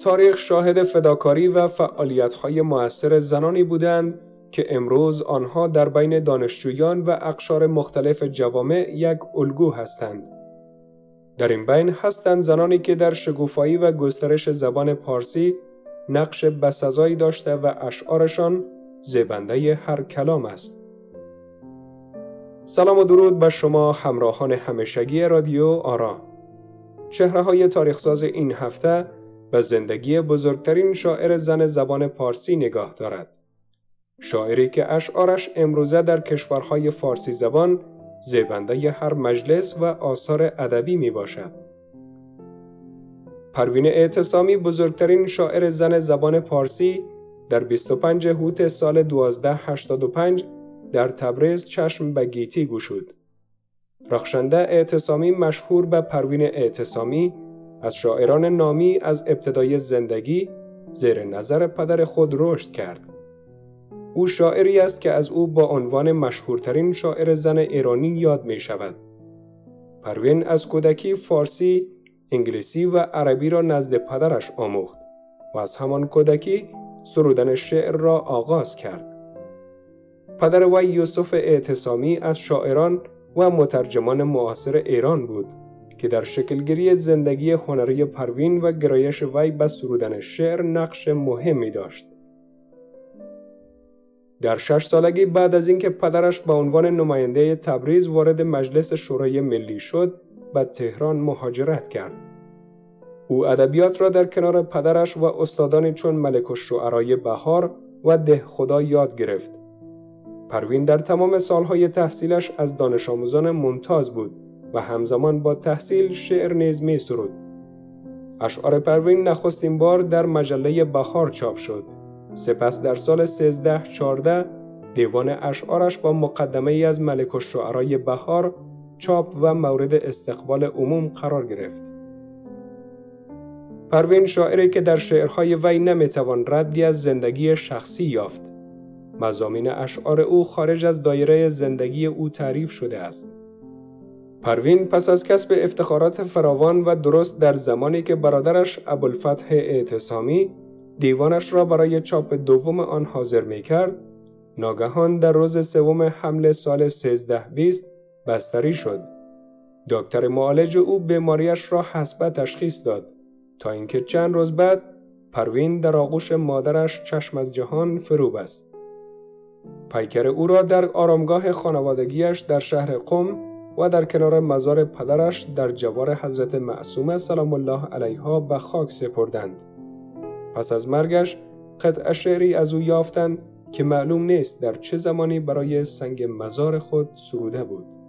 تاریخ شاهد فداکاری و فعالیت‌های موثر زنانی بودند که امروز آنها در بین دانشجویان و اقشار مختلف جوامع یک الگو هستند. در این بین هستند زنانی که در شگوفایی و گسترش زبان پارسی نقش بسزایی داشته و اشعارشان زبنده هر کلام است. سلام و درود به شما همراهان همیشگی رادیو آرا. چهره های تاریخساز این هفته به زندگی بزرگترین شاعر زن زبان پارسی نگاه دارد. شاعری که اشعارش امروزه در کشورهای فارسی زبان زیبنده هر مجلس و آثار ادبی می باشد. پروین اعتصامی بزرگترین شاعر زن زبان پارسی در 25 هوت سال 1285 در تبریز چشم به گیتی گشود. رخشنده اعتصامی مشهور به پروین اعتصامی از شاعران نامی از ابتدای زندگی زیر نظر پدر خود رشد کرد. او شاعری است که از او با عنوان مشهورترین شاعر زن ایرانی یاد می شود. پروین از کودکی فارسی، انگلیسی و عربی را نزد پدرش آموخت و از همان کودکی سرودن شعر را آغاز کرد. پدر وی یوسف اعتصامی از شاعران و مترجمان معاصر ایران بود که در شکلگیری زندگی هنری پروین و گرایش وی به سرودن شعر نقش مهمی داشت. در شش سالگی بعد از اینکه پدرش به عنوان نماینده تبریز وارد مجلس شورای ملی شد به تهران مهاجرت کرد. او ادبیات را در کنار پدرش و استادانی چون ملک الشعرای بهار و ده خدا یاد گرفت. پروین در تمام سالهای تحصیلش از دانش آموزان ممتاز بود و همزمان با تحصیل شعر نیز می سرود. اشعار پروین نخستین بار در مجله بهار چاپ شد سپس در سال 1314 دیوان اشعارش با مقدمه ای از ملک الشعرای بهار چاپ و مورد استقبال عموم قرار گرفت. پروین شاعری که در شعرهای وی نمی‌توان ردی از زندگی شخصی یافت. مزامین اشعار او خارج از دایره زندگی او تعریف شده است. پروین پس از کسب افتخارات فراوان و درست در زمانی که برادرش ابوالفتح اعتصامی دیوانش را برای چاپ دوم آن حاضر می کرد، ناگهان در روز سوم حمل سال 1320 بستری شد. دکتر معالج او بیماریش را حسبه تشخیص داد تا اینکه چند روز بعد پروین در آغوش مادرش چشم از جهان فرو بست. پیکر او را در آرامگاه خانوادگیش در شهر قم و در کنار مزار پدرش در جوار حضرت معصومه سلام الله علیها به خاک سپردند. پس از مرگش قطع شعری از او یافتند که معلوم نیست در چه زمانی برای سنگ مزار خود سروده بود.